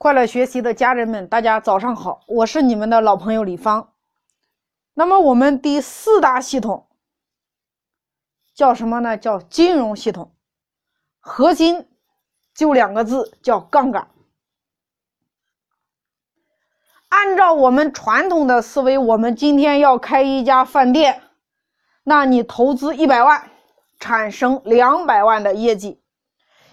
快乐学习的家人们，大家早上好，我是你们的老朋友李芳。那么我们第四大系统叫什么呢？叫金融系统，核心就两个字，叫杠杆。按照我们传统的思维，我们今天要开一家饭店，那你投资一百万，产生两百万的业绩。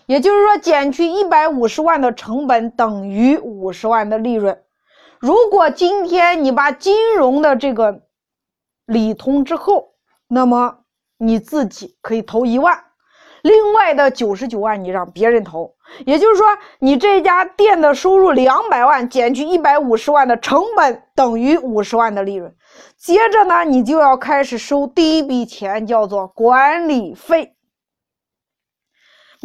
也就是说，减去一百五十万的成本等于五十万的利润。如果今天你把金融的这个理通之后，那么你自己可以投一万，另外的九十九万你让别人投。也就是说，你这家店的收入两百万，减去一百五十万的成本等于五十万的利润。接着呢，你就要开始收第一笔钱，叫做管理费。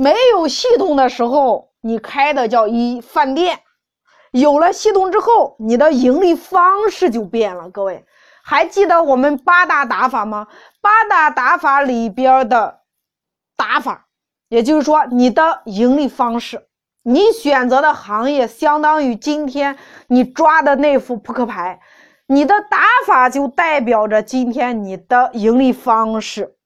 没有系统的时候，你开的叫一饭店；有了系统之后，你的盈利方式就变了。各位还记得我们八大打法吗？八大打法里边的打法，也就是说你的盈利方式，你选择的行业，相当于今天你抓的那副扑克牌，你的打法就代表着今天你的盈利方式。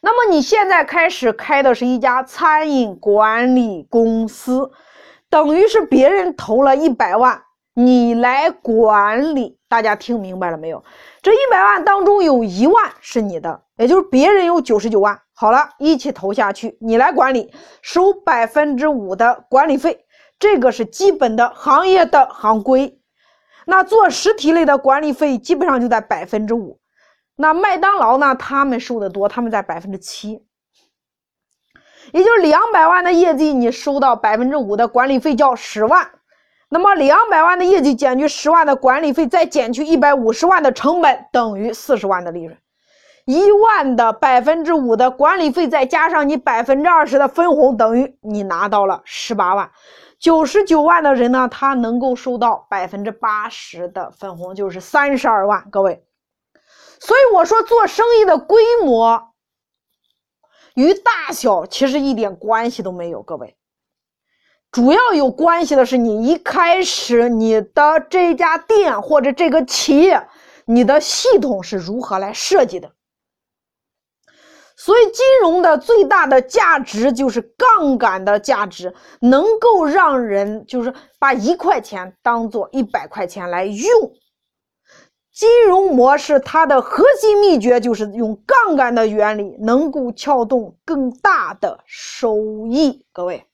那么你现在开始开的是一家餐饮管理公司，等于是别人投了一百万，你来管理。大家听明白了没有？这一百万当中有一万是你的，也就是别人有九十九万。好了，一起投下去，你来管理，收百分之五的管理费，这个是基本的行业的行规。那做实体类的管理费基本上就在百分之五。那麦当劳呢？他们收的多，他们在百分之七，也就是两百万的业绩，你收到百分之五的管理费叫十万。那么两百万的业绩减去十万的管理费，再减去一百五十万的成本，等于四十万的利润。一万的百分之五的管理费，再加上你百分之二十的分红，等于你拿到了十八万。九十九万的人呢，他能够收到百分之八十的分红，就是三十二万。各位。所以我说，做生意的规模与大小其实一点关系都没有。各位，主要有关系的是你一开始你的这家店或者这个企业，你的系统是如何来设计的。所以，金融的最大的价值就是杠杆的价值，能够让人就是把一块钱当做一百块钱来用。金融模式它的核心秘诀就是用杠杆的原理，能够撬动更大的收益。各位。